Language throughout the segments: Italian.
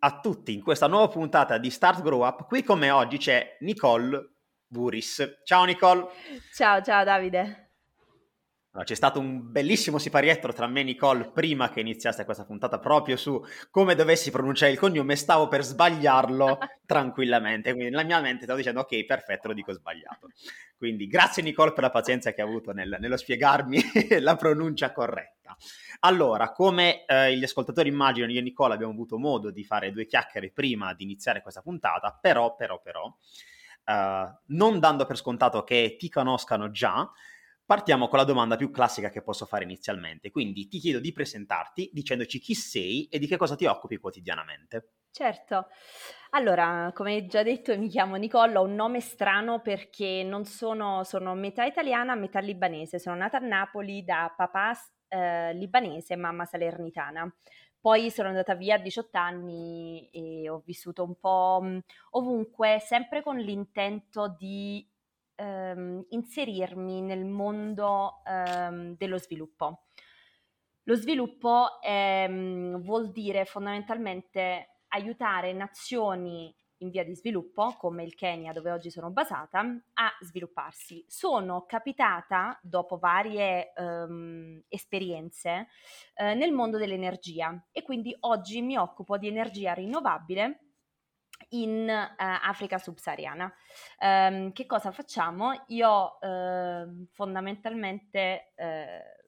a tutti in questa nuova puntata di Start Grow Up. Qui con me oggi c'è Nicole Buris. Ciao Nicole. Ciao, ciao Davide. C'è stato un bellissimo siparietto tra me e Nicole prima che iniziasse questa puntata proprio su come dovessi pronunciare il cognome. Stavo per sbagliarlo tranquillamente. Quindi nella mia mente stavo dicendo ok, perfetto, lo dico sbagliato. Quindi grazie Nicole per la pazienza che ha avuto nel, nello spiegarmi la pronuncia corretta. Allora, come eh, gli ascoltatori immaginano, io e Nicola abbiamo avuto modo di fare due chiacchiere prima di iniziare questa puntata, però, però, però, eh, non dando per scontato che ti conoscano già, partiamo con la domanda più classica che posso fare inizialmente. Quindi ti chiedo di presentarti dicendoci chi sei e di che cosa ti occupi quotidianamente. Certo. Allora, come già detto, mi chiamo Nicola, ho un nome strano perché non sono, sono metà italiana, metà libanese. Sono nata a Napoli da papà eh, libanese e mamma salernitana. Poi sono andata via a 18 anni e ho vissuto un po' ovunque, sempre con l'intento di ehm, inserirmi nel mondo ehm, dello sviluppo. Lo sviluppo ehm, vuol dire fondamentalmente aiutare nazioni in via di sviluppo, come il Kenya dove oggi sono basata, a svilupparsi. Sono capitata, dopo varie um, esperienze, eh, nel mondo dell'energia e quindi oggi mi occupo di energia rinnovabile in uh, Africa subsahariana. Um, che cosa facciamo? Io uh, fondamentalmente uh,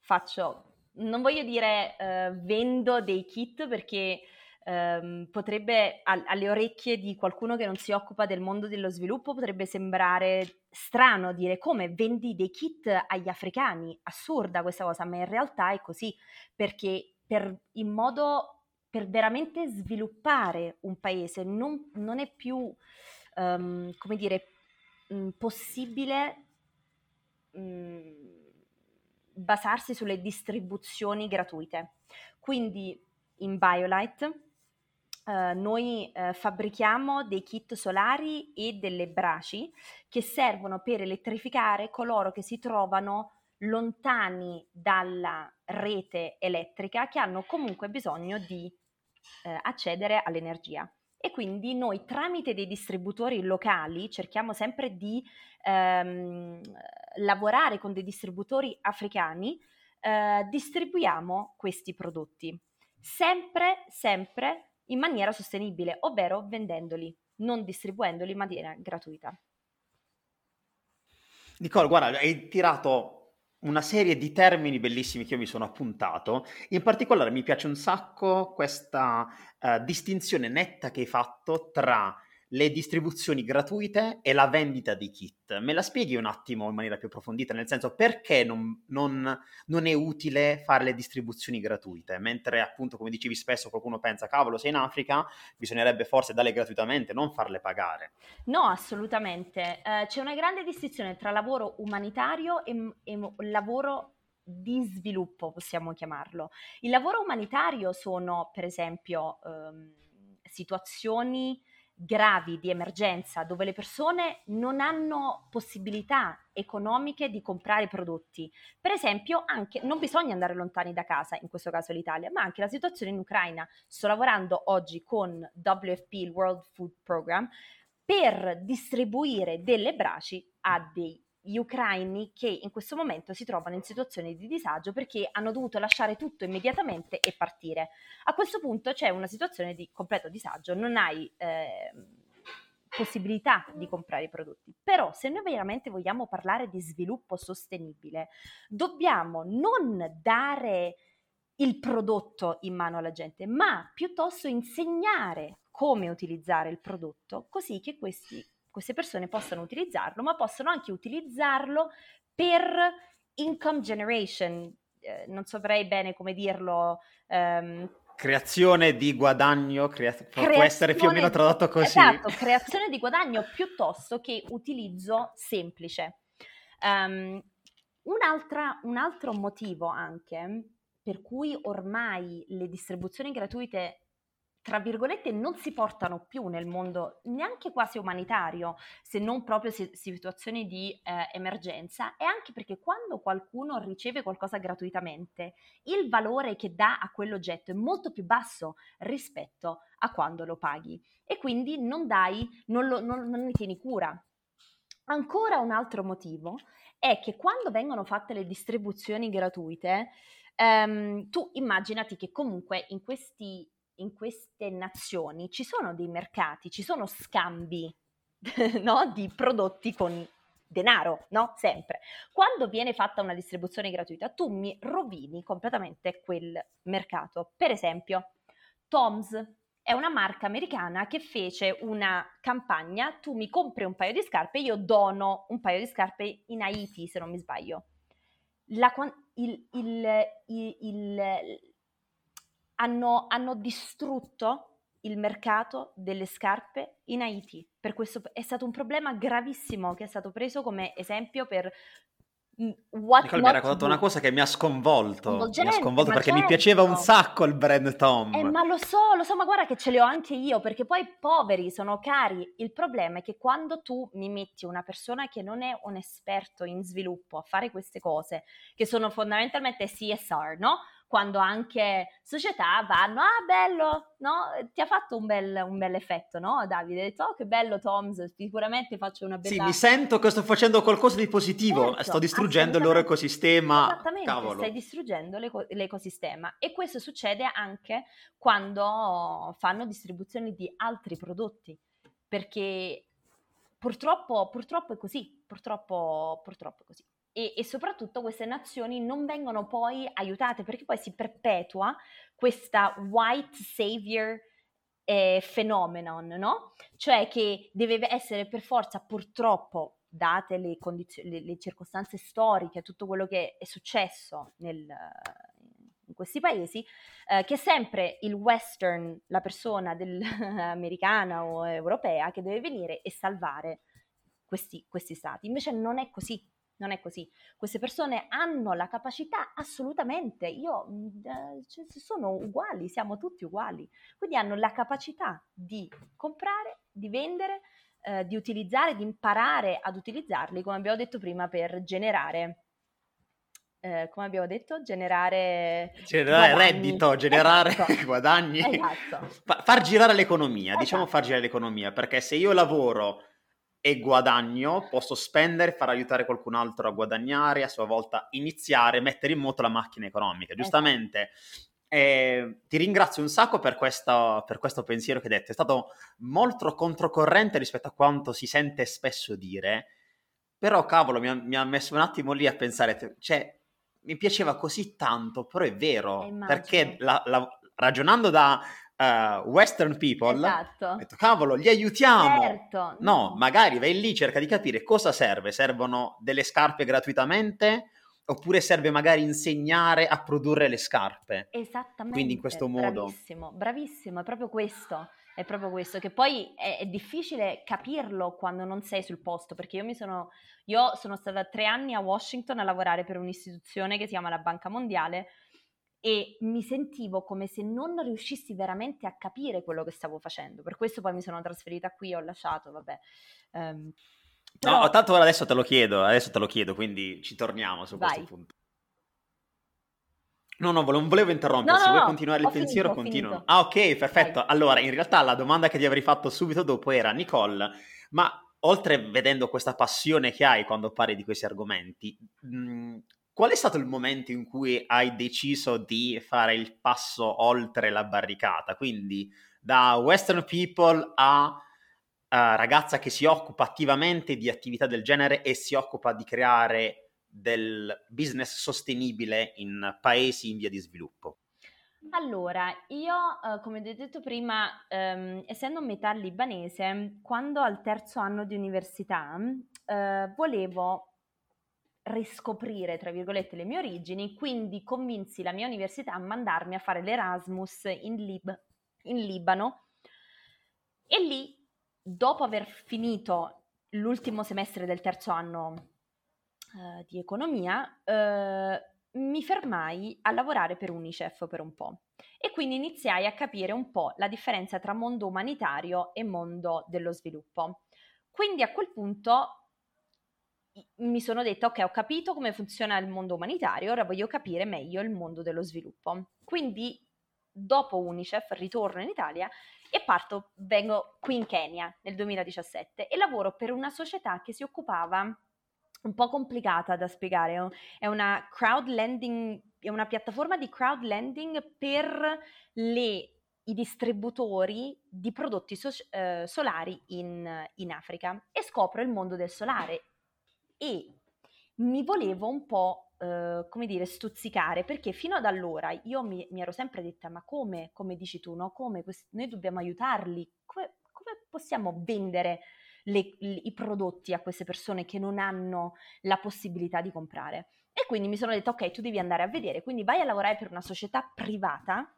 faccio, non voglio dire vendo dei kit perché ehm, potrebbe alle orecchie di qualcuno che non si occupa del mondo dello sviluppo potrebbe sembrare strano dire come vendi dei kit agli africani, assurda questa cosa, ma in realtà è così perché per, in modo per veramente sviluppare un paese non, non è più um, come dire mh, possibile mh, basarsi sulle distribuzioni gratuite. Quindi in BioLite Uh, noi uh, fabbrichiamo dei kit solari e delle braci che servono per elettrificare coloro che si trovano lontani dalla rete elettrica che hanno comunque bisogno di uh, accedere all'energia. E quindi noi tramite dei distributori locali cerchiamo sempre di um, lavorare con dei distributori africani, distribuiamo questi prodotti. Sempre, sempre in maniera sostenibile, ovvero vendendoli, non distribuendoli in maniera gratuita. Nicole, guarda, hai tirato una serie di termini bellissimi che io mi sono appuntato. In particolare mi piace un sacco questa uh, distinzione netta che hai fatto tra le distribuzioni gratuite e la vendita di kit. Me la spieghi un attimo in maniera più approfondita, nel senso perché non, non, non, è utile fare le distribuzioni gratuite, mentre appunto come dicevi spesso qualcuno pensa cavolo sei in Africa, bisognerebbe forse darle gratuitamente, non farle pagare. No, assolutamente. Eh, c'è una grande distinzione tra lavoro umanitario e, e lavoro di sviluppo, possiamo chiamarlo. Il lavoro umanitario sono per esempio ehm, situazioni gravi di emergenza dove le persone non hanno possibilità economiche di comprare prodotti. Per esempio, anche non bisogna andare lontani da casa, in questo caso l'Italia, ma anche la situazione in Ucraina. Sto lavorando oggi con WFP, il World Food Program, per distribuire delle braci a dei gli ucraini che in questo momento si trovano in situazioni di disagio perché hanno dovuto lasciare tutto immediatamente e partire. A questo punto c'è una situazione di completo disagio, non hai eh, possibilità di comprare i prodotti. Però se noi veramente vogliamo parlare di sviluppo sostenibile, dobbiamo non dare il prodotto in mano alla gente, ma piuttosto insegnare come utilizzare il prodotto così che questi queste persone possano utilizzarlo, ma possono anche utilizzarlo per income generation, eh, non saprei bene come dirlo, ehm, Creazione di guadagno, crea- può essere più o meno tradotto così. Esatto, creazione di guadagno piuttosto che utilizzo semplice. Um, un altro motivo anche per cui ormai le distribuzioni gratuite tra virgolette, non si portano più nel mondo neanche quasi umanitario, se non proprio situazioni di eh, emergenza, e anche perché quando qualcuno riceve qualcosa gratuitamente, il valore che dà a quell'oggetto è molto più basso rispetto a quando lo paghi e quindi non dai, non, lo, non, non ne tieni cura. Ancora un altro motivo è che quando vengono fatte le distribuzioni gratuite, ehm, tu immaginati che comunque in questi in queste nazioni ci sono dei mercati, ci sono scambi no? di prodotti con denaro, no? Sempre. Quando viene fatta una distribuzione gratuita, tu mi rovini completamente quel mercato. Per esempio, Tom's è una marca americana che fece una campagna, tu mi compri un paio di scarpe, io dono un paio di scarpe in Haiti, se non mi sbaglio. La, il, il, il, hanno, hanno distrutto il mercato delle scarpe in Haiti. Per questo è stato un problema gravissimo che è stato preso come esempio per mm, What Nicole mi ha raccontato una cosa che mi ha sconvolto, mi ha sconvolto perché certo. mi piaceva un sacco il brand Tom. Eh, ma lo so, lo so, ma guarda che ce li ho anche io, perché poi poveri sono cari. Il problema è che quando tu mi metti una persona che non è un esperto in sviluppo a fare queste cose, che sono fondamentalmente CSR, no? Quando anche società vanno, ah bello, no? Ti ha fatto un bel, un bel effetto, no Davide? Hai detto, oh che bello Toms, sicuramente faccio una bella... Sì, mi sento che sto facendo qualcosa di positivo, certo, sto distruggendo il loro ecosistema. Esattamente, Cavolo. stai distruggendo l'eco- l'ecosistema e questo succede anche quando fanno distribuzioni di altri prodotti, perché purtroppo, purtroppo è così, purtroppo, purtroppo è così e, e, soprattutto queste nazioni non vengono poi aiutate perché poi si perpetua questa white savior eh, phenomenon, no? Cioè che deve essere per forza purtroppo date le, condizioni, le, le circostanze storiche, tutto quello che è successo nel, in questi paesi, eh, che è sempre il western, la persona del, americana o europea che deve venire e salvare questi, questi stati. Invece non è così, non è così. Queste persone hanno la capacità assolutamente, io cioè, sono uguali, siamo tutti uguali. Quindi hanno la capacità di comprare, di vendere, eh, di utilizzare, di imparare ad utilizzarli, come abbiamo detto prima, per generare eh, come abbiamo detto, generare, generare reddito, generare esatto. guadagni, esatto. Fa- far girare l'economia, esatto. diciamo far girare l'economia, perché se io lavoro e guadagno, posso spendere, far aiutare qualcun altro a guadagnare, a sua volta iniziare, mettere in moto la macchina economica. Giustamente, eh, ti ringrazio un sacco per, questa, per, questo pensiero che hai detto, è stato molto controcorrente rispetto a quanto si sente spesso dire, però cavolo mi ha, mi ha messo un attimo lì a pensare, cioè mi piaceva così tanto, però è vero, eh, perché la, la, ragionando da uh, Western people, esatto. detto, cavolo, li aiutiamo. Certo. No, magari vai lì, cerca di capire cosa serve. Servono delle scarpe gratuitamente? Oppure serve magari insegnare a produrre le scarpe. Esattamente. Quindi in questo modo. Bravissimo, bravissimo, è proprio questo. È proprio questo, che poi è, è, difficile capirlo quando non sei sul posto, perché io mi sono, io sono stata tre anni a Washington a lavorare per un'istituzione che si chiama la Banca Mondiale, e mi sentivo come se non riuscissi veramente a capire quello che stavo facendo. Per questo poi mi sono trasferita qui e ho lasciato, vabbè. Um, però... No, tanto ora adesso te lo chiedo, adesso te lo chiedo, quindi ci torniamo su Vai. questo punto. No, no, non volevo interrompere, no, se no, vuoi continuare il finito, pensiero continuo. Ah, ok, perfetto. Vai. Allora, in realtà la domanda che ti avrei fatto subito dopo era, Nicole, ma oltre vedendo questa passione che hai quando parli di questi argomenti, mh, Qual è stato il momento in cui hai deciso di fare il passo oltre la barricata? Quindi da Western People a uh, ragazza che si occupa attivamente di attività del genere e si occupa di creare del business sostenibile in paesi in via di sviluppo. Allora, io, uh, come ho detto prima, um, essendo metà libanese, quando al terzo anno di università uh, volevo riscoprire, tra virgolette, le mie origini, quindi convinsi la mia università a mandarmi a fare l'Erasmus in, Lib- in Libano e lì, dopo aver finito l'ultimo semestre del terzo anno eh, di economia, eh, mi fermai a lavorare per UNICEF per un po' e quindi iniziai a capire un po' la differenza tra mondo umanitario e mondo dello sviluppo. Quindi a quel punto mi sono detta, ok, ho capito come funziona il mondo umanitario, ora voglio capire meglio il mondo dello sviluppo. Quindi, dopo UNICEF, ritorno in Italia e parto, vengo qui in Kenya nel 2017 e lavoro per una società che si occupava un po' complicata da spiegare, è una crowd lending, è una piattaforma di crowd lending per le i distributori di prodotti so- eh, solari in, in, Africa e scopro il mondo del solare e mi volevo un po', eh, come dire, stuzzicare, perché fino ad allora io mi, mi ero sempre detta, ma come, come dici tu, no? Come quest- noi dobbiamo aiutarli, come, come possiamo vendere le, i prodotti a queste persone che non hanno la possibilità di comprare? E quindi mi sono detta, ok, tu devi andare a vedere, quindi vai a lavorare per una società privata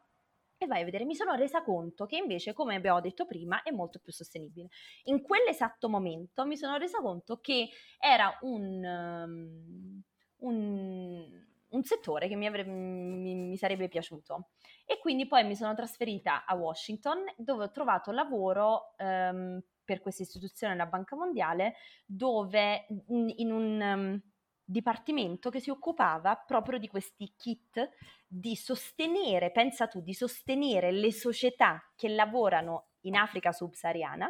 e vai a vedere, mi sono resa conto che invece, come abbiamo detto prima, è molto più sostenibile. In quell'esatto momento mi sono resa conto che era un, um, un, un settore che mi, avrebbe, mi, mi, sarebbe piaciuto. E quindi poi mi sono trasferita a Washington dove ho trovato lavoro um, per questa istituzione, la Banca Mondiale, dove in, un... Um, dipartimento che si occupava proprio di questi kit di sostenere, pensa tu, di sostenere le società che lavorano in Africa subsahariana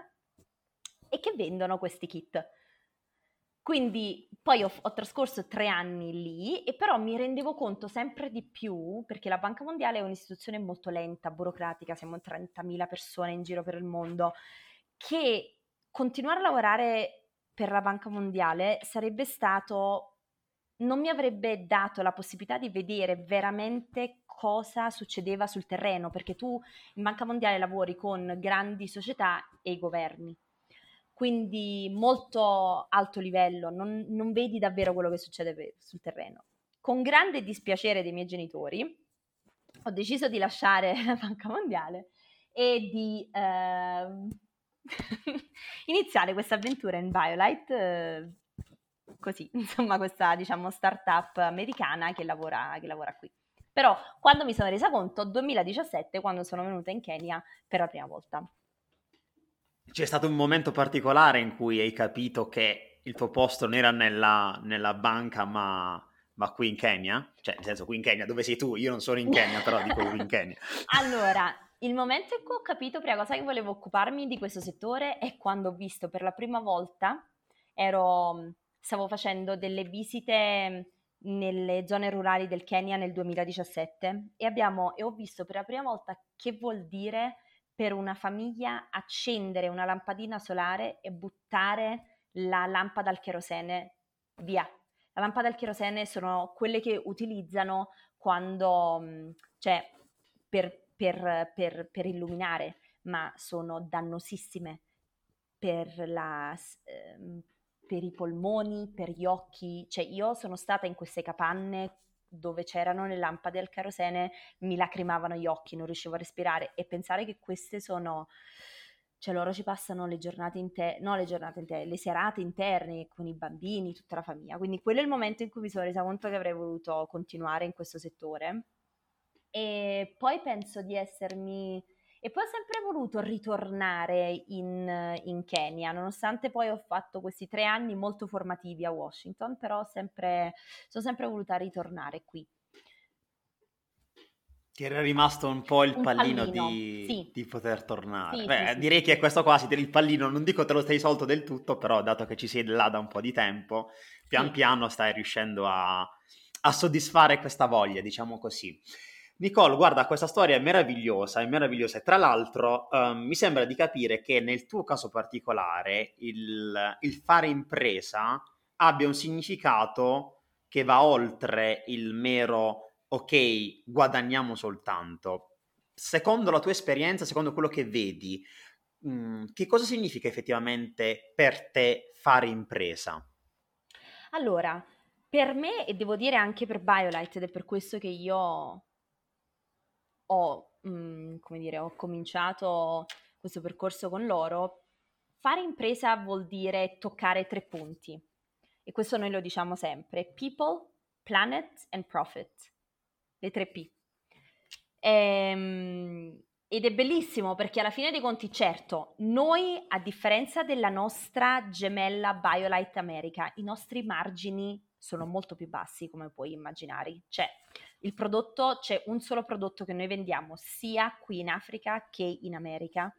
e che vendono questi kit. Quindi poi ho, ho, trascorso tre anni lì e però mi rendevo conto sempre di più, perché la Banca Mondiale è un'istituzione molto lenta, burocratica, siamo 30.000 persone in giro per il mondo, che continuare a lavorare per la Banca Mondiale sarebbe stato non mi avrebbe dato la possibilità di vedere veramente cosa succedeva sul terreno, perché tu in Banca Mondiale lavori con grandi società e i governi, quindi molto alto livello, non, non vedi davvero quello che succede sul terreno. Con grande dispiacere dei miei genitori, ho deciso di lasciare la Banca Mondiale e di eh, iniziare questa avventura in Violite. Eh, così, insomma, questa diciamo startup americana che lavora, che lavora qui. Però quando mi sono resa conto, 2017, quando sono venuta in Kenya per la prima volta. C'è stato un momento particolare in cui hai capito che il tuo posto non era nella, nella banca, ma, ma, qui in Kenya? Cioè, nel senso, qui in Kenya, dove sei tu? Io non sono in Kenya, però dico qui in Kenya. allora, il momento in cui ho capito prima cosa che volevo occuparmi di questo settore è quando ho visto per la prima volta, ero stavo facendo delle visite nelle zone rurali del Kenya nel 2017 e, abbiamo, e ho visto per la prima volta che vuol dire per una famiglia accendere una lampadina solare e buttare la lampada al cherosene via. La lampada al cherosene sono quelle che utilizzano quando, cioè, per, per, per, per illuminare, ma sono dannosissime per la, eh, per i polmoni, per gli occhi, cioè io sono stata in queste capanne dove c'erano le lampade al kerosene, mi lacrimavano gli occhi, non riuscivo a respirare. E pensare che queste sono, cioè loro ci passano le giornate interne, no le giornate interne, le serate interne con i bambini, tutta la famiglia, quindi quello è il momento in cui mi sono resa conto che avrei voluto continuare in questo settore. E poi penso di essermi e poi ho sempre voluto ritornare in, in, Kenya, nonostante poi ho fatto questi tre anni molto formativi a Washington, però sempre, sono sempre voluta ritornare qui. Ti era rimasto un po' il un pallino, pallino di, sì. di, poter tornare. Sì, Beh, sì, direi che questo qua, il pallino, non dico te lo stai solto del tutto, però dato che ci sei là da un po' di tempo, pian piano stai riuscendo a, a soddisfare questa voglia, diciamo così. Nicole, guarda, questa storia è meravigliosa, è meravigliosa. E tra l'altro um, mi sembra di capire che nel tuo caso particolare il, il fare impresa abbia un significato che va oltre il mero ok, guadagniamo soltanto. Secondo la tua esperienza, secondo quello che vedi, mh, mm, che cosa significa effettivamente per te fare impresa? Allora, per me, e devo dire anche per BioLight, ed è per questo che io ho, mh, mm, come dire, ho cominciato questo percorso con loro, fare impresa vuol dire toccare tre punti. E questo noi lo diciamo sempre. People, planet and profit. Le tre P. Ehm, ed è bellissimo perché alla fine dei conti, certo, noi a differenza della nostra gemella BioLight America, i nostri margini sono molto più bassi come puoi immaginare. Cioè, il prodotto, c'è un solo prodotto che noi vendiamo sia qui in Africa che in America.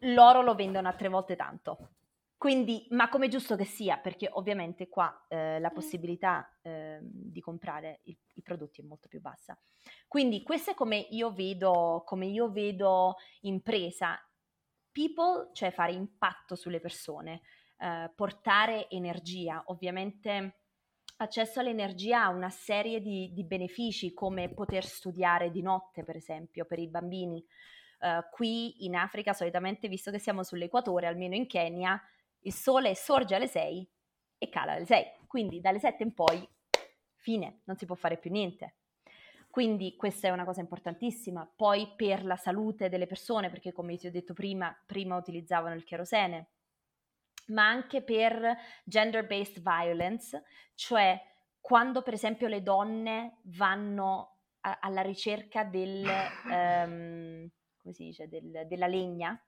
Loro lo vendono a tre volte tanto. Quindi, ma come giusto che sia, perché ovviamente qua eh, la possibilità eh, di comprare i, i, prodotti è molto più bassa. Quindi questo è come io vedo, come io vedo impresa. People, cioè fare impatto sulle persone, eh, portare energia, ovviamente accesso all'energia ha una serie di, di, benefici come poter studiare di notte, per esempio, per i bambini. Uh, qui in Africa, solitamente, visto che siamo sull'equatore, almeno in Kenya, il sole sorge alle 6 e cala alle 6. Quindi dalle 7 in poi, fine, non si può fare più niente. Quindi questa è una cosa importantissima. Poi per la salute delle persone, perché come ti ho detto prima, prima utilizzavano il kerosene, ma anche per gender-based violence, cioè quando per esempio le donne vanno a, alla ricerca del, um, come si dice, del, della legna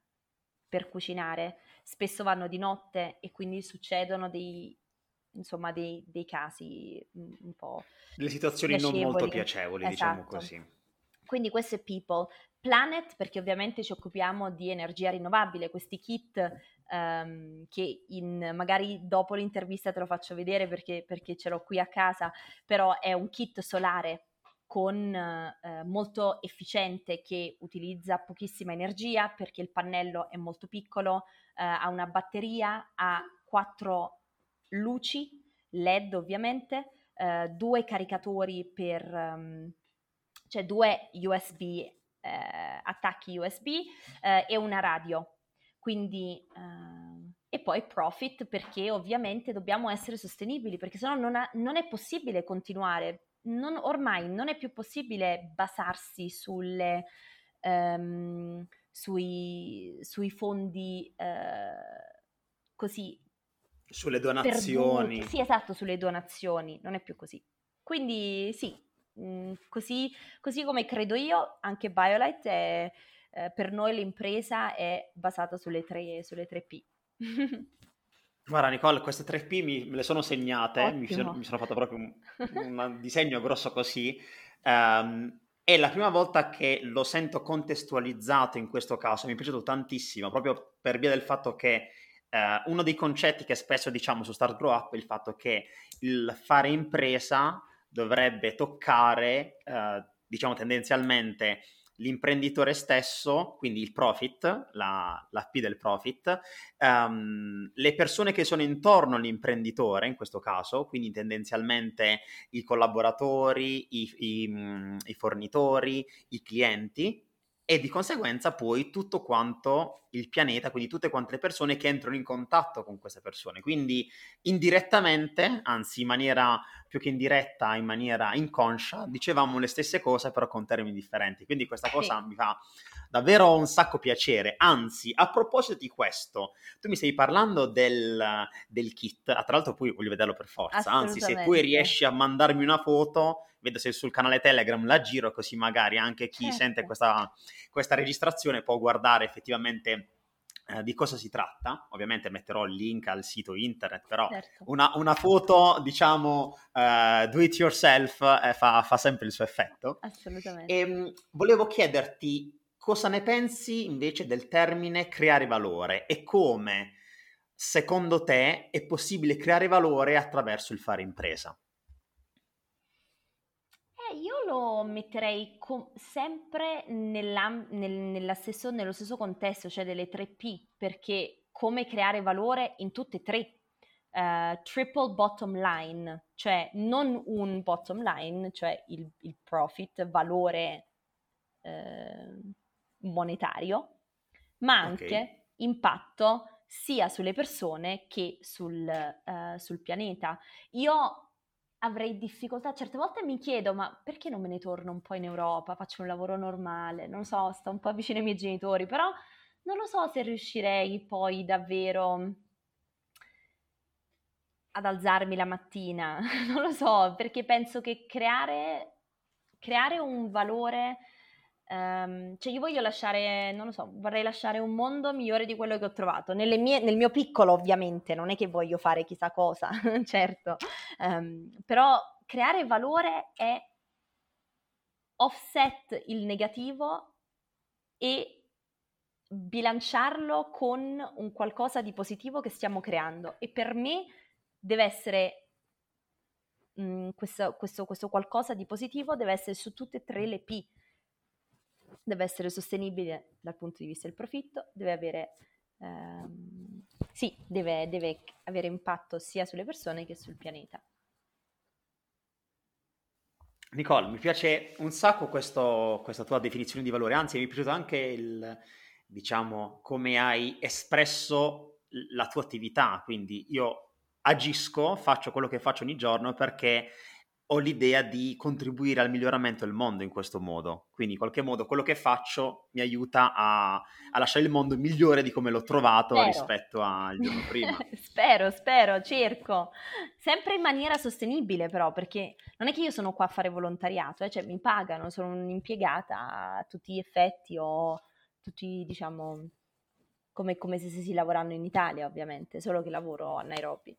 per cucinare, spesso vanno di notte e quindi succedono dei, insomma, dei, dei casi un po'... Le situazioni piacevoli. non molto piacevoli, diciamo esatto. diciamo così. Quindi questo è People. Planet, perché ovviamente ci occupiamo di energia rinnovabile, questi kit um, che in, magari dopo l'intervista te lo faccio vedere perché, perché, ce l'ho qui a casa, però è un kit solare con eh, molto efficiente che utilizza pochissima energia perché il pannello è molto piccolo, eh, ha una batteria, ha quattro luci LED ovviamente, eh, due caricatori per, um, cioè due USB, eh, attacchi USB eh, e una radio quindi, uh, e poi profit perché ovviamente dobbiamo essere sostenibili, perché sennò non, ha, non è possibile continuare. Non, ormai non è più possibile basarsi sulle, um, sui, sui, fondi uh, così. Sulle donazioni. Perduti. Sì, esatto, sulle donazioni, non è più così. Quindi sì, mh, mm, così, così come credo io, anche BioLight è eh, per noi l'impresa è basata sulle tre, sulle tre P. Guarda Nicole, queste tre P mi, me le sono segnate, mi sono, mi sono, fatto proprio un, un disegno grosso così. Um, è la prima volta che lo sento contestualizzato in questo caso, mi è piaciuto tantissimo, proprio per via del fatto che uh, uno dei concetti che spesso diciamo su Start Grow Up è il fatto che il fare impresa dovrebbe toccare, uh, diciamo tendenzialmente, l'imprenditore stesso, quindi il profit, la, la P del profit, um, le persone che sono intorno all'imprenditore, in questo caso, quindi tendenzialmente i collaboratori, i, i, mm, i fornitori, i clienti, e di conseguenza poi tutto quanto il pianeta, quindi tutte quante le persone che entrano in contatto con queste persone. Quindi indirettamente, anzi in maniera più che indiretta, in maniera inconscia, dicevamo le stesse cose però con termini differenti. Quindi questa cosa sì. mi fa davvero un sacco piacere. Anzi, a proposito di questo, tu mi stai parlando del, del kit, ah, tra l'altro poi voglio vederlo per forza, anzi se poi riesci a mandarmi una foto vedo se sul canale Telegram la giro così magari anche chi certo. sente questa, questa registrazione può guardare effettivamente eh, di cosa si tratta. Ovviamente metterò il link al sito internet, però certo. una, una, foto, diciamo, uh, do it yourself eh, fa, fa, sempre il suo effetto. Assolutamente. E, ehm, volevo chiederti cosa ne pensi invece del termine creare valore e come, secondo te, è possibile creare valore attraverso il fare impresa? Eh, lo metterei com- sempre nel, stesso, nello stesso contesto, cioè delle tre P, perché come creare valore in tutte e tre. Uh, triple bottom line, cioè non un bottom line, cioè il, il profit, valore uh, monetario, ma anche okay. impatto sia sulle persone che sul, uh, sul pianeta. Io avrei difficoltà, certe volte mi chiedo, ma perché non me ne torno un po' in Europa, faccio un lavoro normale, non so, sto un po' vicino ai miei genitori, però non lo so se riuscirei poi davvero ad alzarmi la mattina, non lo so, perché penso che creare, creare un valore, um, cioè io voglio lasciare, non lo so, vorrei lasciare un mondo migliore di quello che ho trovato, mie, nel mio piccolo ovviamente, non è che voglio fare chissà cosa, certo, um, però creare valore è offset il negativo e bilanciarlo con un qualcosa di positivo che stiamo creando. E per me deve essere mh, mhmm, questo, questo, questo qualcosa di positivo deve essere su tutte e tre le P. Deve essere sostenibile dal punto di vista del profitto, deve avere, ehm, sì, deve, deve avere impatto sia sulle persone che sul pianeta. Nicole, mi piace un sacco questo, questa tua definizione di valore, anzi mi è piaciuto anche il, diciamo, come hai espresso la tua attività, quindi io agisco, faccio quello che faccio ogni giorno perché ho l'idea di contribuire al miglioramento del mondo in questo modo. Quindi in qualche modo quello che faccio mi aiuta a, a lasciare il mondo migliore di come l'ho trovato spero. rispetto al giorno prima. spero, spero, cerco. Sempre in maniera sostenibile però, perché non è che io sono qua a fare volontariato, eh? cioè mi pagano, sono un'impiegata a tutti gli effetti, ho tutti, diciamo, come, come se stessi lavorando in Italia ovviamente, solo che lavoro a Nairobi.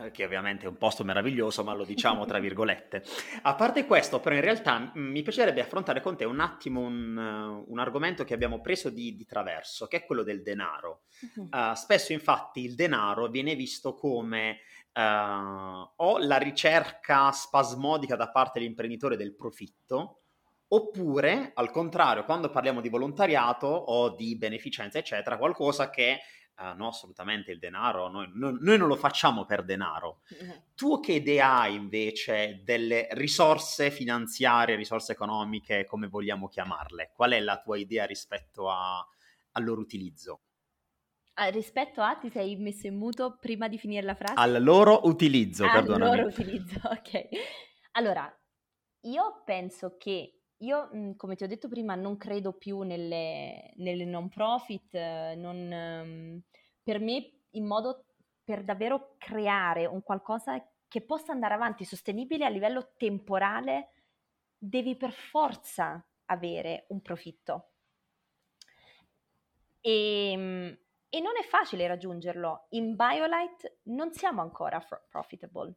Eh, che ovviamente è un posto meraviglioso, ma lo diciamo tra virgolette. A parte questo, però in realtà mi piacerebbe affrontare con te un attimo un, uh, un argomento che abbiamo preso di, di, traverso, che è quello del denaro. Uh, spesso infatti il denaro viene visto come uh, o la ricerca spasmodica da parte dell'imprenditore del profitto, oppure al contrario, quando parliamo di volontariato o di beneficenza, eccetera, qualcosa che Uh, no, assolutamente il denaro, noi, noi, noi, non lo facciamo per denaro. Mm-hmm. Tu che idea hai invece delle risorse finanziarie, risorse economiche, come vogliamo chiamarle? Qual è la tua idea rispetto a, al loro utilizzo? Ah, rispetto a, ti sei messo in muto prima di finire la frase? Al loro utilizzo, Al perdonami. Al loro utilizzo, ok. Allora, io penso che io, mhmm, come ti ho detto prima, non credo più nelle, nelle non profit, non, ehm, per me in modo per davvero creare un qualcosa che possa andare avanti sostenibile a livello temporale, devi per forza avere un profitto. E, ehm, e non è facile raggiungerlo. In BioLite non siamo ancora profitable.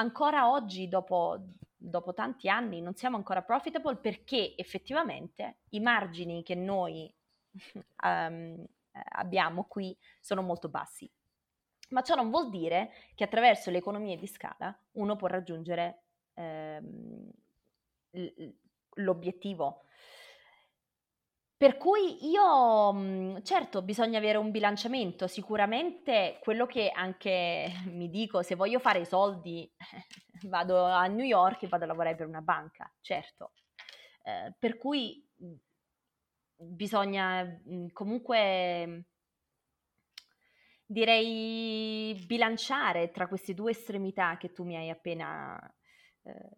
Ancora oggi, dopo dopo tanti anni non siamo ancora profitable perché effettivamente i margini che noi um, abbiamo qui sono molto bassi. Ma ciò non vuol dire che attraverso le economie di scala uno può raggiungere ehm, l'obiettivo per cui io, mhmm, certo, bisogna avere un bilanciamento. Sicuramente quello che anche mi dico, se voglio fare i soldi, vado a New York e vado a lavorare per una banca, certo. Eh, per cui mhmm, bisogna mhmm, comunque direi bilanciare tra queste due estremità che tu mi hai appena eh,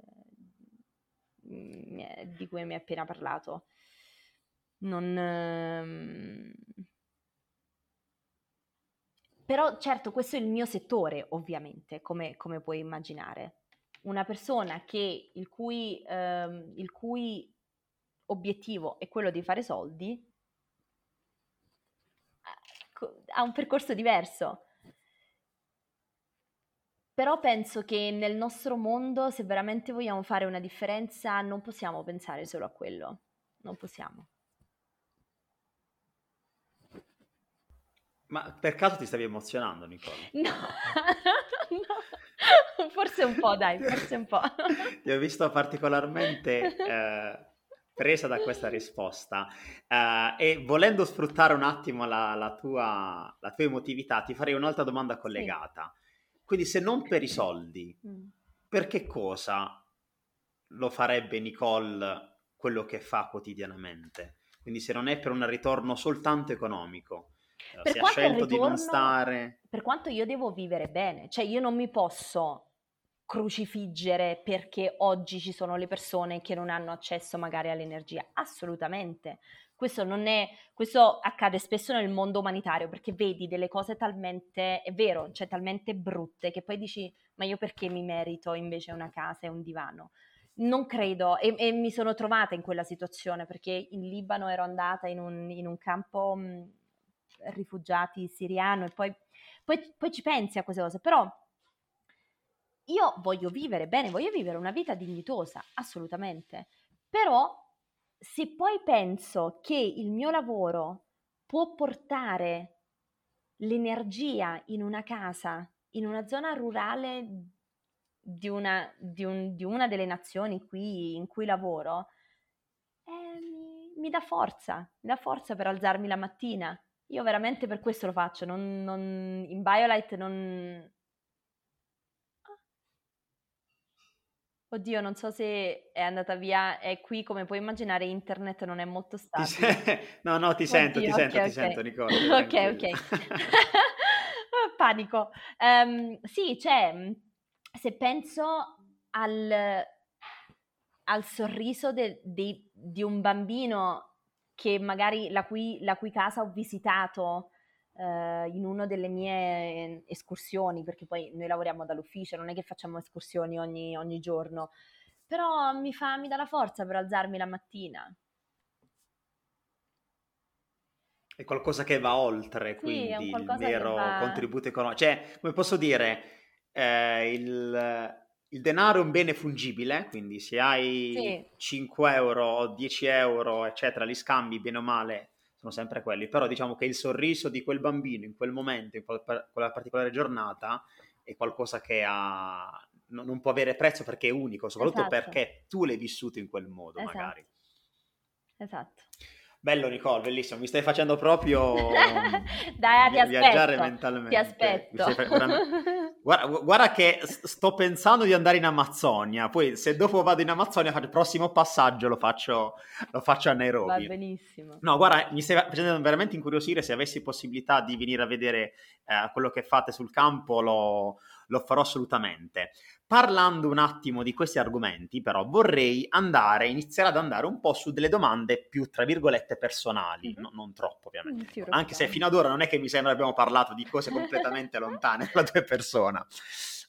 di cui mi hai appena parlato non... Ehm... Però certo questo è il mio settore, ovviamente, come, come puoi immaginare. Una persona che, il, cui, ehm, il cui obiettivo è quello di fare soldi ha un percorso diverso. Però penso che nel nostro mondo, se veramente vogliamo fare una differenza, non possiamo pensare solo a quello. Non possiamo. Ma per caso ti stavi emozionando, Nicola? No, no. forse un po', dai, forse un po'. ti ho visto particolarmente eh, presa da questa risposta eh, e volendo sfruttare un attimo la, la, tua, la, tua, emotività, ti farei un'altra domanda collegata. Sì. Quindi se non per i soldi, mm. per che cosa lo farebbe Nicole quello che fa quotidianamente? Quindi se non è per un ritorno soltanto economico, per si è scelto ritorno, stare... Per quanto io devo vivere bene, cioè io non mi posso crucifiggere perché oggi ci sono le persone che non hanno accesso magari all'energia, assolutamente. Questo, non è, questo accade spesso nel mondo umanitario perché vedi delle cose talmente, è vero, cioè talmente brutte che poi dici ma io perché mi merito invece una casa e un divano? Non credo e, e mi sono trovata in quella situazione perché in Libano ero andata in un, in un campo rifugiati siriano e poi, poi, poi ci pensi a queste cose, però io voglio vivere bene, voglio vivere una vita dignitosa, assolutamente, però se poi penso che il mio lavoro può portare l'energia in una casa, in una zona rurale di una, di un, di una delle nazioni qui in cui lavoro, eh, mi, mi, dà forza, mi dà forza per alzarmi la mattina. Io veramente per questo lo faccio, non, non, in BioLite non, Oddio, non so se è andata via, è qui come puoi immaginare internet non è molto stabile. Se... No, no, ti sento, Oddio, ti sento, okay, ti okay. sento Nicola. ok, ok. Panico. Um, sì, cioè, se penso al, al sorriso de, de, di un bambino che magari la cui, la cui casa ho visitato eh, in una delle mie escursioni, perché poi noi lavoriamo dall'ufficio, non è che facciamo escursioni ogni, ogni giorno, però mi, fa, mi dà la forza per alzarmi la mattina. È qualcosa che va oltre, quindi sì, il vero va... contributo economico. Cioè, come posso dire, eh, il, il, denaro è un bene fungibile, quindi se hai sì. 5 euro o 10 euro, eccetera, li scambi bene o male sono sempre quelli, però diciamo che il sorriso di quel bambino in quel momento, in quella particolare giornata, è qualcosa che ha, non può avere prezzo perché è unico, soprattutto esatto. perché tu l'hai vissuto in quel modo esatto. magari. Esatto. Bello Nicole, bellissimo, mi stai facendo proprio Dai, ti viaggiare mentalmente. Ti aspetto. Guarda, guarda, che sto pensando di andare in Amazzonia, poi se dopo vado in Amazzonia il prossimo passaggio lo faccio, lo faccio a Nairobi. Va benissimo. No, guarda, mi stai facendo veramente incuriosire, se avessi possibilità di venire a vedere eh, quello che fate sul campo lo, lo farò assolutamente. Parlando un attimo di questi argomenti, però, vorrei andare, iniziare ad andare un po' su delle domande più, tra virgolette, personali, mm-hmm. no, non troppo ovviamente, mm, anche se fino ad ora non è che mi sembra abbiamo parlato di cose completamente lontane dalla tua persona.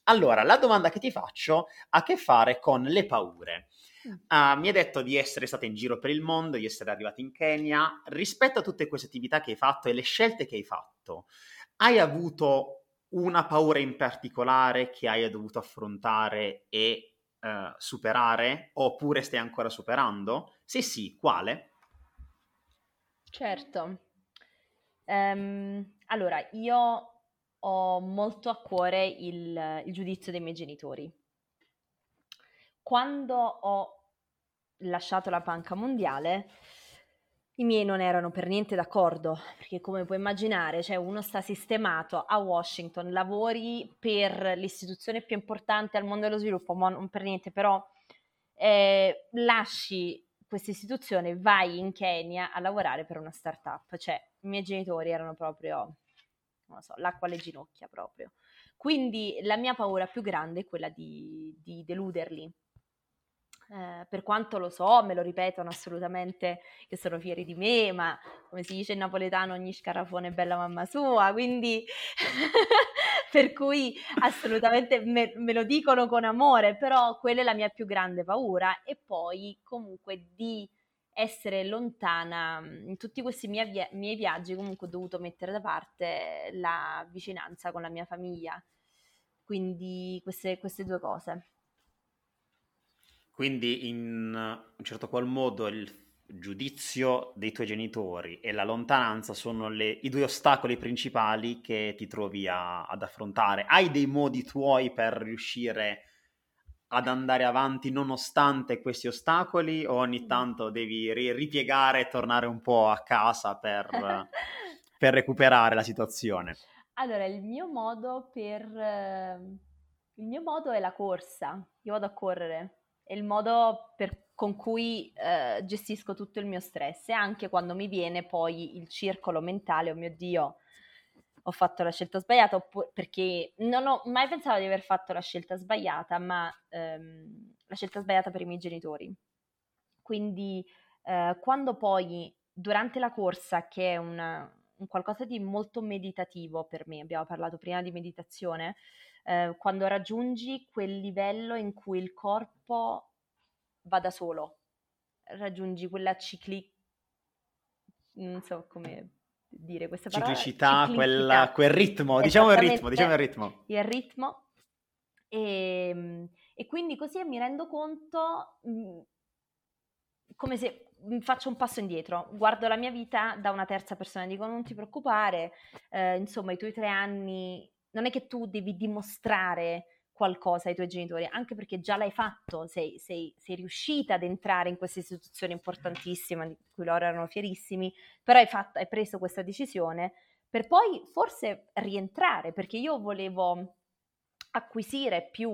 Allora, la domanda che ti faccio ha a che fare con le paure. Uh, mi hai detto di essere stata in giro per il mondo, di essere arrivata in Kenya. Rispetto a tutte queste attività che hai fatto e le scelte che hai fatto, hai avuto una paura in particolare che hai dovuto affrontare e uh, superare oppure stai ancora superando? Se sì, quale? Certo. Um, allora, io ho molto a cuore il, il giudizio dei miei genitori. Quando ho lasciato la banca mondiale, i miei non erano per niente d'accordo, perché come puoi immaginare, cioè uno sta sistemato a Washington, lavori per l'istituzione più importante al mondo dello sviluppo, ma non per niente, però eh, lasci questa istituzione, vai in Kenya a lavorare per una startup. Cioè, i miei genitori erano proprio, non so, l'acqua alle ginocchia proprio. Quindi la mia paura più grande è quella di, di deluderli, eh, per quanto lo so, me lo ripetono assolutamente che sono fieri di me, ma come si dice in napoletano ogni scarafone è bella mamma sua, quindi per cui assolutamente me, me, lo dicono con amore, però quella è la mia più grande paura e poi comunque di essere lontana in tutti questi miei, via- miei viaggi comunque ho dovuto mettere da parte la vicinanza con la mia famiglia, quindi queste, queste due cose. Quindi in un certo qual modo il giudizio dei tuoi genitori e la lontananza sono le, i due ostacoli principali che ti trovi a, ad affrontare. Hai dei modi tuoi per riuscire ad andare avanti nonostante questi ostacoli o ogni tanto devi ri- ripiegare e tornare un po' a casa per, per recuperare la situazione? Allora, il mio modo per... il mio modo è la corsa. Io vado a correre è il modo per, con cui eh, gestisco tutto il mio stress e anche quando mi viene poi il circolo mentale, oh mio Dio, ho fatto la scelta sbagliata, perché non ho mai pensato di aver fatto la scelta sbagliata, ma ehm, la scelta sbagliata per i miei genitori. Quindi eh, quando poi durante la corsa, che è una, un qualcosa di molto meditativo per me, abbiamo parlato prima di meditazione, eh, quando raggiungi quel livello in cui il corpo va da solo, raggiungi quella cicli... non so come dire questa parola. Ciclicità, quella, quel ritmo, diciamo il ritmo, diciamo il ritmo. Il ritmo. E, ehm, e quindi così mi rendo conto mh, come se faccio un passo indietro, guardo la mia vita da una terza persona, dico non ti preoccupare, eh, insomma i tuoi tre anni, non è che tu devi dimostrare qualcosa ai tuoi genitori, anche perché già l'hai fatto, sei, sei, sei riuscita ad entrare in questa istituzione importantissima di cui loro erano fierissimi, però hai, fatto, hai preso questa decisione per poi forse rientrare, perché io volevo acquisire più...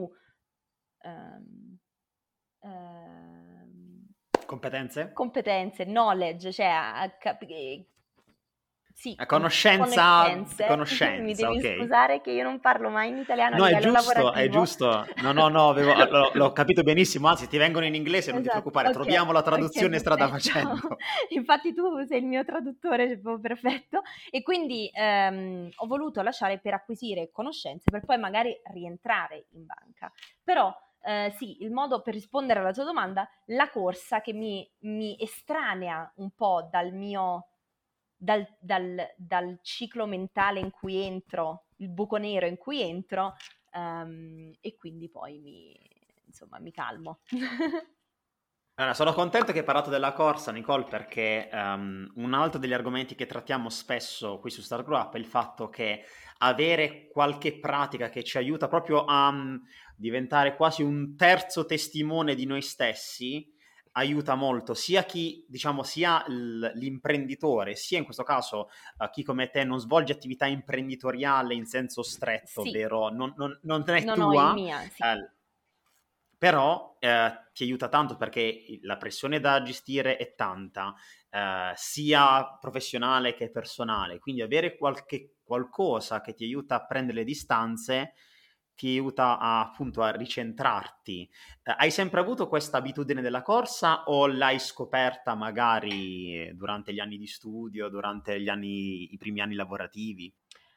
Um, uh, competenze? Competenze, knowledge, cioè cap- sì, a conoscenza, conoscenza Mi devi okay. scusare che io non parlo mai in italiano No, è giusto, lavorativo. è giusto. No, no, no, avevo, l'ho, l'ho, capito benissimo, anzi ti vengono in inglese, non esatto, ti preoccupare, okay, troviamo la traduzione okay, strada facendo. Infatti tu sei il mio traduttore, cioè, perfetto. E quindi ehm, ho voluto lasciare per acquisire conoscenze per poi magari rientrare in banca. Però eh, sì, il modo per rispondere alla tua domanda, la corsa che mi, mi estranea un po' dal mio dal, dal, dal, ciclo mentale in cui entro, il buco nero in cui entro, um, e quindi poi mi, insomma, mi calmo. Allora, sono contento che hai parlato della corsa, Nicole, perché um, un altro degli argomenti che trattiamo spesso qui su Star Grow è il fatto che avere qualche pratica che ci aiuta proprio a um, diventare quasi un terzo testimone di noi stessi aiuta molto sia chi, diciamo, sia l'imprenditore, sia in questo caso uh, chi come te non svolge attività imprenditoriale in senso stretto, sì. ovvero non, non, non è non tua, mia, sì. eh, però eh, ti aiuta tanto perché la pressione da gestire è tanta, eh, sia professionale che personale, quindi avere qualche, qualcosa che ti aiuta a prendere le distanze ti aiuta a, appunto a ricentrarti. Eh, hai sempre avuto questa abitudine della corsa o l'hai scoperta magari durante gli anni di studio, durante anni, i primi anni lavorativi?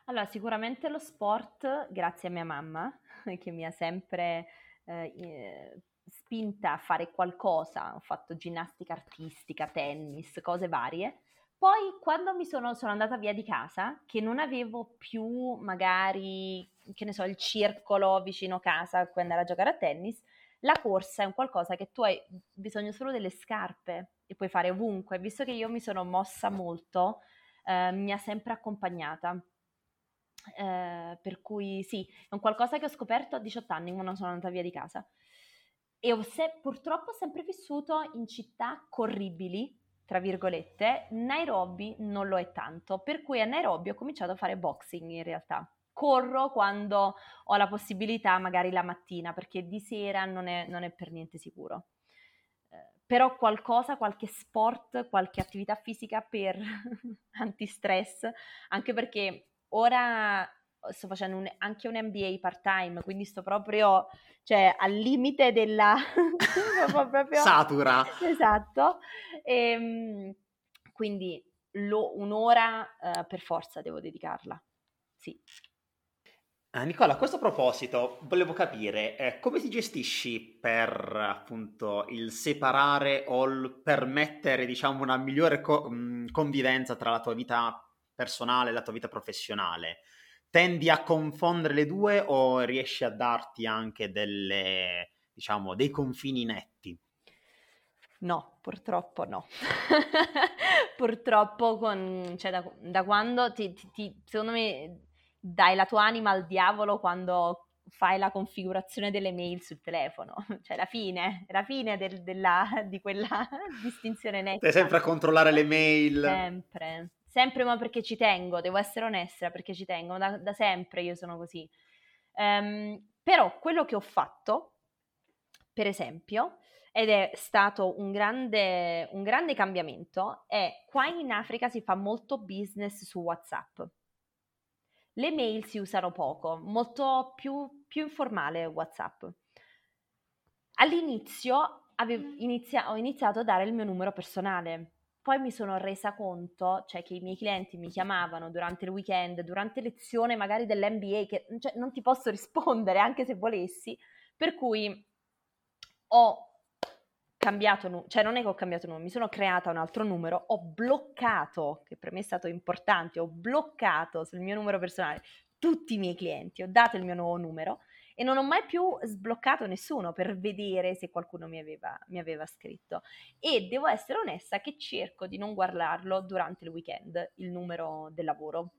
Allora, sicuramente lo sport, grazie a mia mamma, che mi ha sempre eh, spinta a fare qualcosa, ho fatto ginnastica artistica, tennis, cose varie. Poi quando mi sono, sono andata via di casa, che non avevo più magari che ne so, il circolo vicino casa a cui andare a giocare a tennis, la corsa è un qualcosa che tu hai bisogno solo delle scarpe e puoi fare ovunque. Visto che io mi sono mossa molto, eh, mi ha sempre accompagnata. Eh, per cui sì, è un qualcosa che ho scoperto a 18 anni quando sono andata via di casa. E ho se- purtroppo ho sempre vissuto in città corribili, tra virgolette. Nairobi non lo è tanto, per cui a Nairobi ho cominciato a fare boxing in realtà corro quando ho la possibilità, magari la mattina, perché di sera non è, non è per niente sicuro. Eh, però qualcosa, qualche sport, qualche attività fisica per antistress, anche perché ora sto facendo un, anche un MBA part-time, quindi sto proprio cioè, al limite della... proprio... Satura. Esatto. E, ehm, quindi lo, un'ora uh, per forza devo dedicarla. Sì. Ah, Nicola, a questo proposito volevo capire eh, come ti gestisci per appunto il separare o il permettere, diciamo, una migliore co- mh, convivenza tra la tua vita personale e la tua vita professionale. Tendi a confondere le due o riesci a darti anche delle, diciamo, dei confini netti? No, purtroppo no. purtroppo con, cioè, da, da quando ti, ti, ti, secondo me dai la tua anima al diavolo quando fai la configurazione delle mail sul telefono, cioè la fine, la fine del, della, di quella distinzione netta. Stai sempre a controllare le mail. Sempre, sempre ma perché ci tengo, devo essere onesta perché ci tengo, da, da sempre io sono così. Um, però quello che ho fatto per esempio, ed è stato un grande, un grande cambiamento, è qua in Africa si fa molto business su WhatsApp. Le mail si usano poco, molto più, più informale WhatsApp. All'inizio avevo inizia- ho iniziato a dare il mio numero personale, poi mi sono resa conto, cioè che i miei clienti mi chiamavano durante il weekend, durante lezione magari dell'NBA, che cioè, non ti posso rispondere anche se volessi, per cui ho cambiato, cioè non è che ho cambiato numero, mi sono creata un altro numero, ho bloccato, che per me è stato importante, ho bloccato sul mio numero personale tutti i miei clienti, ho dato il mio nuovo numero e non ho mai più sbloccato nessuno per vedere se qualcuno mi aveva, mi aveva scritto. E devo essere onesta che cerco di non guardarlo durante il weekend, il numero del lavoro.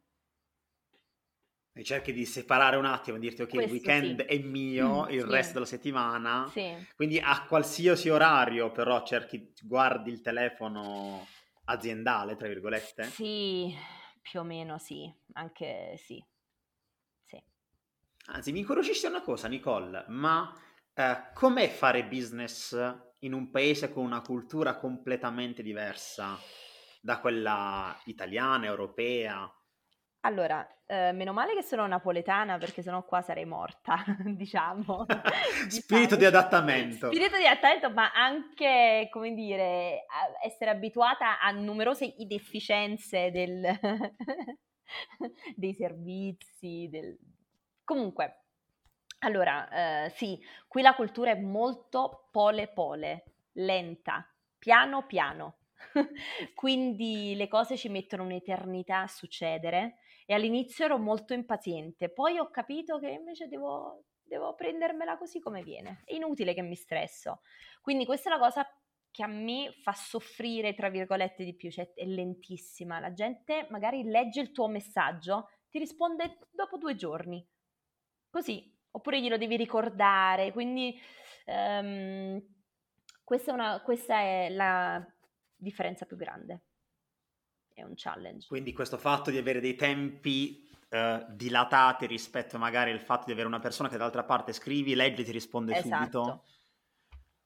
E cerchi di separare un attimo, dirti ok, Questo il weekend sì. è mio, mm, il sì. resto della settimana. Sì. Quindi a qualsiasi orario però cerchi, guardi il telefono aziendale, tra virgolette? Sì, più o meno sì, anche sì. Anzi, mi incuriosisce una cosa, Nicole, ma eh, com'è fare business in un paese con una cultura completamente diversa da quella italiana, europea? Allora, eh, meno male che sono napoletana perché sennò qua sarei morta, diciamo. Spirito di adattamento. Spirito di adattamento, ma anche, come dire, essere abituata a numerose inefficienze del... dei servizi, del, Comunque, allora, eh, sì, qui la cultura è molto pole pole, lenta, piano piano. Quindi le cose ci mettono un'eternità a succedere e all'inizio ero molto impaziente, poi ho capito che invece devo, devo prendermela così come viene, è inutile che mi stresso. Quindi questa è la cosa che a me fa soffrire, tra virgolette, di più, cioè è lentissima. La gente magari legge il tuo messaggio, ti risponde dopo due giorni. Così, oppure glielo devi ricordare, quindi um, questa, è una, questa è la differenza più grande. È un challenge. Quindi questo fatto di avere dei tempi uh, dilatati rispetto magari al fatto di avere una persona che dall'altra parte scrivi, legge e ti risponde esatto. subito.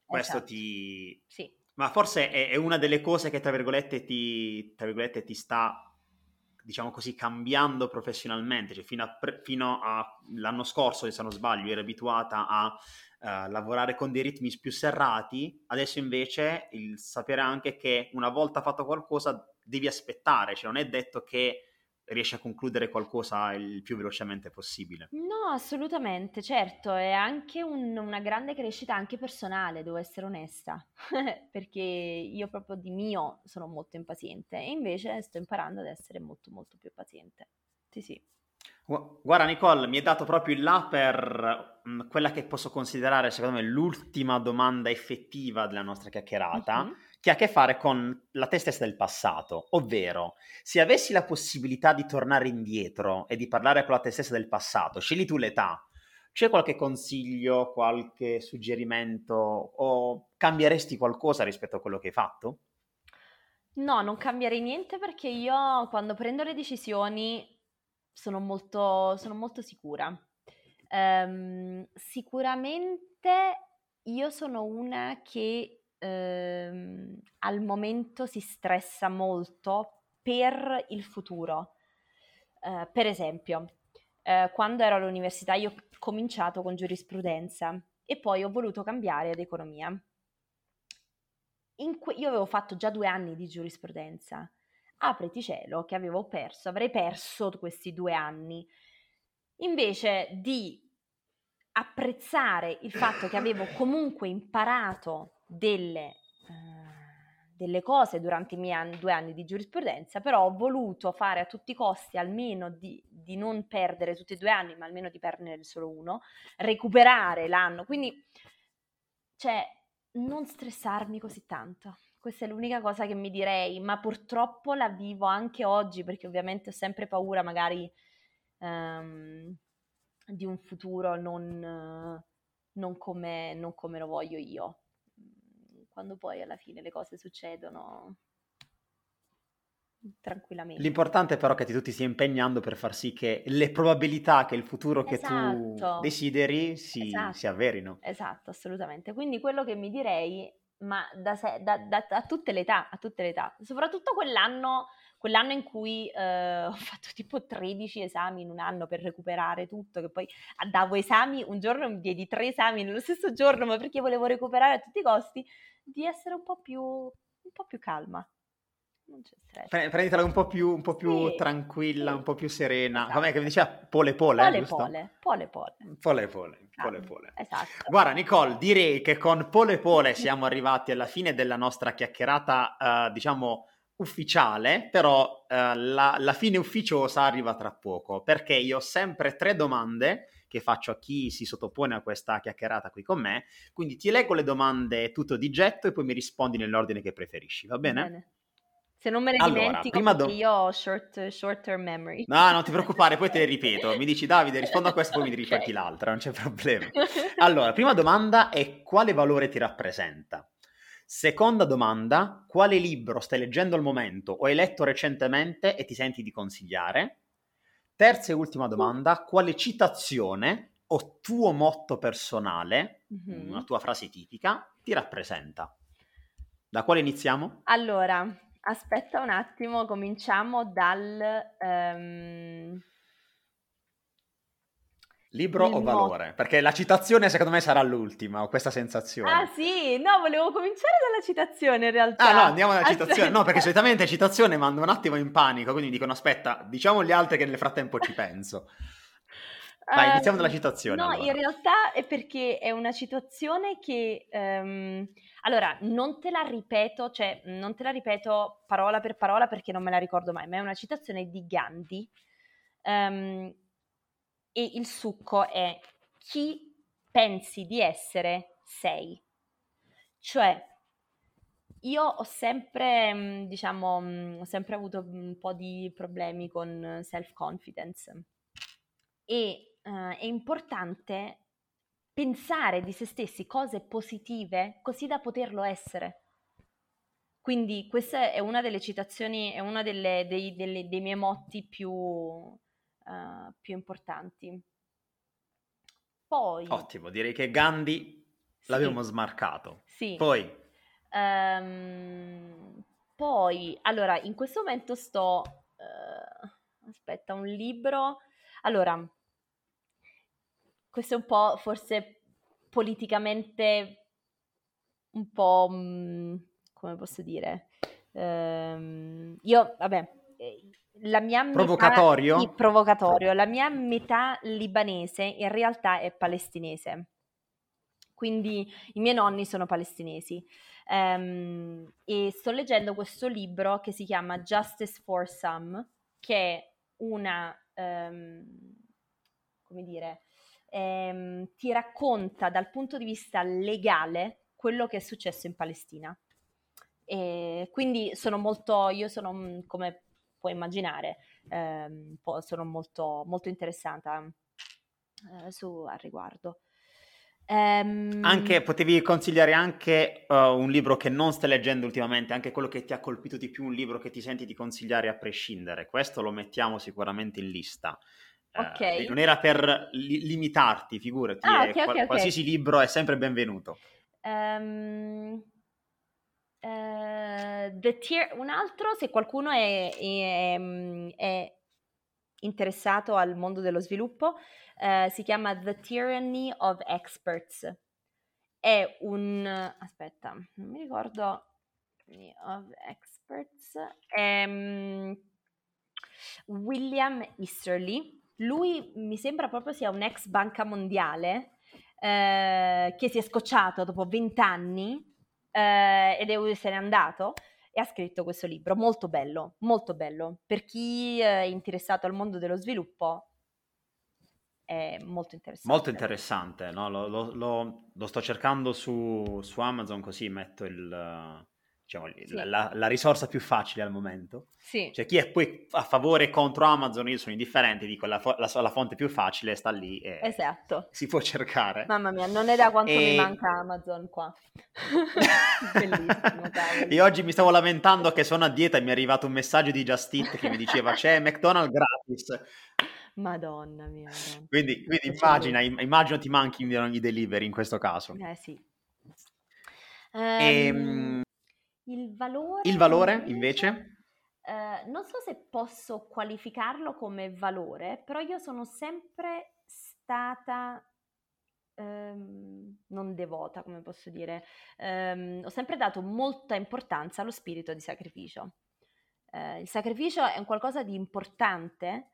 Questo esatto. ti... Sì. Ma forse è, è, una delle cose che, tra virgolette, ti, tra virgolette, ti sta diciamo così, cambiando professionalmente, cioè fino, a, fino all'anno scorso, se non sbaglio, eri abituata a uh, lavorare con dei ritmi più serrati, adesso invece il sapere anche che una volta fatto qualcosa devi aspettare, cioè non è detto che riesci a concludere qualcosa il più velocemente possibile. No, assolutamente, certo, è anche un, una grande crescita anche personale, devo essere onesta, perché io proprio di mio sono molto impaziente e invece sto imparando ad essere molto molto più paziente. Sì, sì. Guarda Nicole, mi hai dato proprio il là per mh, quella che posso considerare secondo me l'ultima domanda effettiva della nostra chiacchierata. Mm-hmm che ha a che fare con la te stessa del passato, ovvero se avessi la possibilità di tornare indietro e di parlare con la te stessa del passato, scegli tu l'età, c'è qualche consiglio, qualche suggerimento o cambieresti qualcosa rispetto a quello che hai fatto? No, non cambierei niente perché io quando prendo le decisioni sono molto, sono molto sicura. Um, sicuramente io sono una che ehm, al momento si stressa molto per il futuro. Eh, per esempio, eh, quando ero all'università io ho cominciato con giurisprudenza e poi ho voluto cambiare ad economia. Que- io avevo fatto già due anni di giurisprudenza. Apriti cielo che avevo perso, avrei perso questi due anni. Invece di apprezzare il fatto che avevo comunque imparato delle, uh, delle cose durante i miei anni, due anni di giurisprudenza, però ho voluto fare a tutti i costi almeno di, di non perdere tutti e due anni, ma almeno di perdere solo uno, recuperare l'anno. Quindi, cioè, non stressarmi così tanto. Questa è l'unica cosa che mi direi, ma purtroppo la vivo anche oggi perché ovviamente ho sempre paura magari um, di un futuro non, non, come, non come lo voglio io quando poi alla fine le cose succedono. tranquillamente. L'importante però è che tu ti stia impegnando per far sì che le probabilità che il futuro che Esatto. tu desideri si, Esatto. si avverino. Esatto, assolutamente. Quindi quello che mi direi, ma da, se- da- da- a tutte le età, a tutte le età, soprattutto quell'anno, quell'anno in cui eh, ho fatto tipo 13 esami in un anno per recuperare tutto, che poi davo esami, un giorno mi diedi tre esami nello stesso giorno, ma perché volevo recuperare a tutti i costi, di essere un po' più, un po' più calma. Non c'è stress. Pre- prenditela un po' più, un po' più Sì, tranquilla, sì. un po' più serena. Esatto. Com'è che mi diceva? Pole pole, Pole giusto? pole, pole pole. Pole pole, pole Calma. pole. Esatto. Guarda Nicole, direi che con Pole Pole siamo arrivati alla fine della nostra chiacchierata, eh, diciamo, ufficiale, però eh, la, la fine ufficiosa arriva tra poco, perché io ho sempre tre domande che faccio a chi si sottopone a questa chiacchierata qui con me, quindi ti leggo le domande tutto di getto e poi mi rispondi nell'ordine che preferisci, va bene? Se non me ne Allora, dimentico, prima do- io ho short, short term memory. No, non ti preoccupare, poi te le ripeto. Mi dici Davide, rispondo a questa, poi mi Ok. ripeti l'altra, non c'è problema. Allora, prima domanda è quale valore ti rappresenta? Seconda domanda, quale libro stai leggendo al momento o hai letto recentemente e ti senti di consigliare? Terza e ultima domanda, quale citazione o tuo motto personale, Mhm. una tua frase tipica, ti rappresenta? Da quale iniziamo? Allora, aspetta un attimo, cominciamo dal... ehm, Libro Il o motto. valore? Perché la citazione secondo me sarà l'ultima, ho questa sensazione. Ah sì, no, volevo cominciare dalla citazione in realtà. Ah no, andiamo dalla citazione. No, perché Aspetta. solitamente citazione mando un attimo in panico, quindi dicono aspetta, diciamo gli altri che nel frattempo ci penso. Vai, iniziamo dalla Ehm, citazione, No, allora. in realtà è perché è una citazione che... ehm, allora, non te la ripeto, cioè non te la ripeto parola per parola perché non me la ricordo mai, ma è una citazione di Gandhi. Ehm, e il succo è chi pensi di essere sei. Cioè, io ho sempre, mm, diciamo, mm, ho sempre avuto un po' di problemi con self-confidence e eh, è importante pensare di se stessi cose positive così da poterlo essere. Quindi questa è una delle citazioni, è uno dei, dei miei motti più, eh, più importanti. Poi, Ottimo, direi che Gandhi sì, l'abbiamo smarcato. sì. Poi, Ehm, poi, allora, in questo momento sto... eh, aspetta, un libro... Allora, questo è un po' forse politicamente un po'... mm, come posso dire? Ehm, io, vabbè, eh, la mia metà... Provocatorio? Sì, provocatorio. La mia metà libanese in realtà è palestinese. Quindi i miei nonni sono palestinesi. Ehm, e sto leggendo questo libro che si chiama Justice for Some, che è una, ehm, come dire, ehm, ti racconta dal punto di vista legale quello che è successo in Palestina. E quindi sono molto, io sono, mm, come puoi immaginare, ehm, sono molto, molto interessata eh, su, al riguardo. Ehm, anche, potevi consigliare anche uh, un libro che non stai leggendo ultimamente, anche quello che ti ha colpito di più, un libro che ti senti di consigliare a prescindere. Questo lo mettiamo sicuramente in lista. Eh, Ok. non era per li- limitarti, figurati, Ah, eh, ok, ok, qual- ok. qualsiasi libro è sempre benvenuto. Ehm, eh, The Tyr- un altro, se qualcuno è, è- è interessato al mondo dello sviluppo, eh, si chiama The Tyranny of Experts. È un... aspetta, non mi ricordo... Of Experts. È, mm, William Easterly. Lui mi sembra proprio sia un ex banca mondiale eh, che si è scocciato dopo vent'anni eh, ed se n'è andato e ha scritto questo libro, molto bello, molto bello. Per chi è interessato al mondo dello sviluppo è molto interessante. Molto interessante, no? lo, lo- lo- lo sto cercando su, su Amazon così metto il, diciamo, sì. la, la, risorsa più facile al momento. Sì. Cioè chi è poi a favore e contro Amazon, io sono indifferente, dico la, la, la fonte più facile sta lì e esatto. si può cercare. Mamma mia, non è da quanto e... mi manca Amazon qua. Bellissimo, Io oggi mi stavo lamentando che sono a dieta e mi è arrivato un messaggio di Just Eat che mi diceva c'è McDonald's gratis. Madonna mia. Madonna. Quindi, quindi immagina, immagino ti manchi i delivery in questo caso. Eh sì. Um, e, il valore... Il valore invece? Eh, non so se posso qualificarlo come valore, però io sono sempre stata ehm, non devota, come posso dire, ehm, ho sempre dato molta importanza allo spirito di sacrificio. Eh, il sacrificio è un qualcosa di importante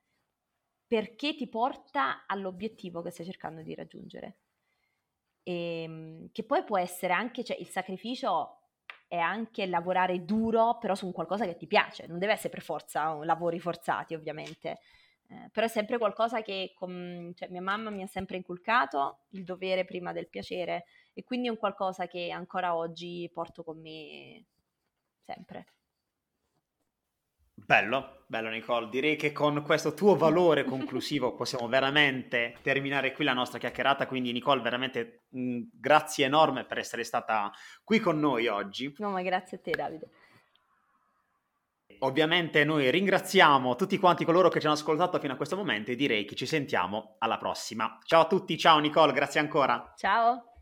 perché ti porta all'obiettivo che stai cercando di raggiungere. E, ehm, che poi può essere anche, cioè il sacrificio è anche lavorare duro, però su un qualcosa che ti piace, non deve essere per forza lavori forzati, ovviamente. Eh, però è sempre qualcosa che com- cioè, mia mamma mi ha sempre inculcato, il dovere prima del piacere, e quindi è un qualcosa che ancora oggi porto con me sempre. Bello, bello Nicole. Direi che con questo tuo valore conclusivo possiamo veramente terminare qui la nostra chiacchierata. Quindi Nicole, veramente mh, mm, grazie enorme per essere stata qui con noi oggi. No, ma grazie a te Davide. Ovviamente noi ringraziamo tutti quanti coloro che ci hanno ascoltato fino a questo momento e direi che ci sentiamo alla prossima. Ciao a tutti, ciao Nicole, grazie ancora. Ciao.